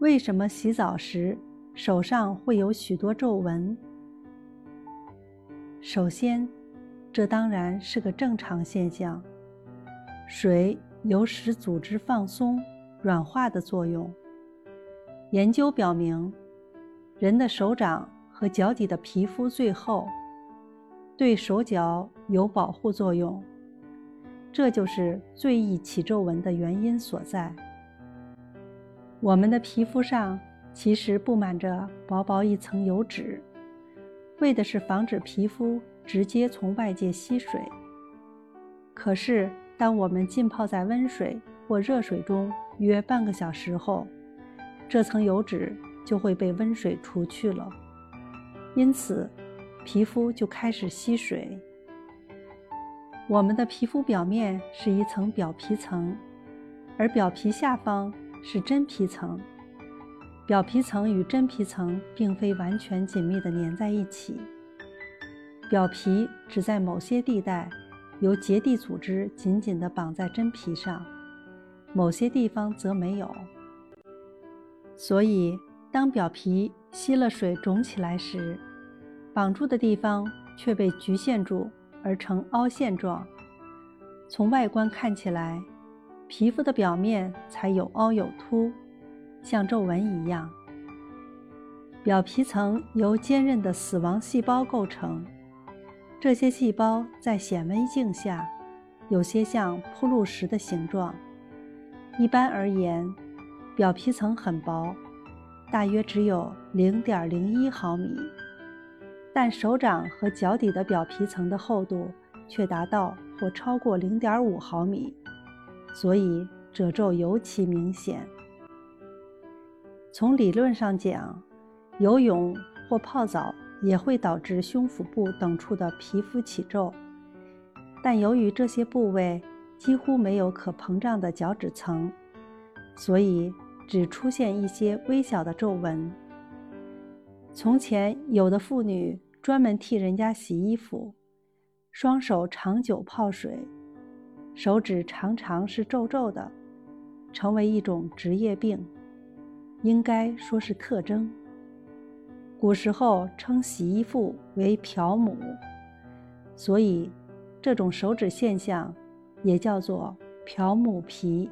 为什么洗澡时手上会有许多皱纹？首先，这当然是个正常现象。水有使组织放松、软化的作用。研究表明，人的手掌和脚底的皮肤最厚，对手脚有保护作用。这就是最易起皱纹的原因所在。我们的皮肤上其实布满着薄薄一层油脂，为的是防止皮肤直接从外界吸水。可是，当我们浸泡在温水或热水中约半个小时后，这层油脂就会被温水除去了，因此皮肤就开始吸水。我们的皮肤表面是一层表皮层，而表皮下方是真皮层。表皮层与真皮层并非完全紧密地粘在一起，表皮只在某些地带由结缔组织紧紧地绑在真皮上，某些地方则没有。所以，当表皮吸了水肿起来时，绑住的地方却被局限住。而成凹陷状，从外观看起来，皮肤的表面才有凹有凸，像皱纹一样。表皮层由坚韧的死亡细胞构成，这些细胞在显微镜下，有些像铺路石的形状。一般而言，表皮层很薄，大约只有零点零一毫米。但手掌和脚底的表皮层的厚度却达到或超过零点五毫米，所以褶皱尤其明显。从理论上讲，游泳或泡澡也会导致胸腹部等处的皮肤起皱，但由于这些部位几乎没有可膨胀的角质层，所以只出现一些微小的皱纹。从前有的妇女。专门替人家洗衣服，双手长久泡水，手指常常是皱皱的，成为一种职业病，应该说是特征。古时候称洗衣妇为漂母，所以这种手指现象也叫做漂母皮。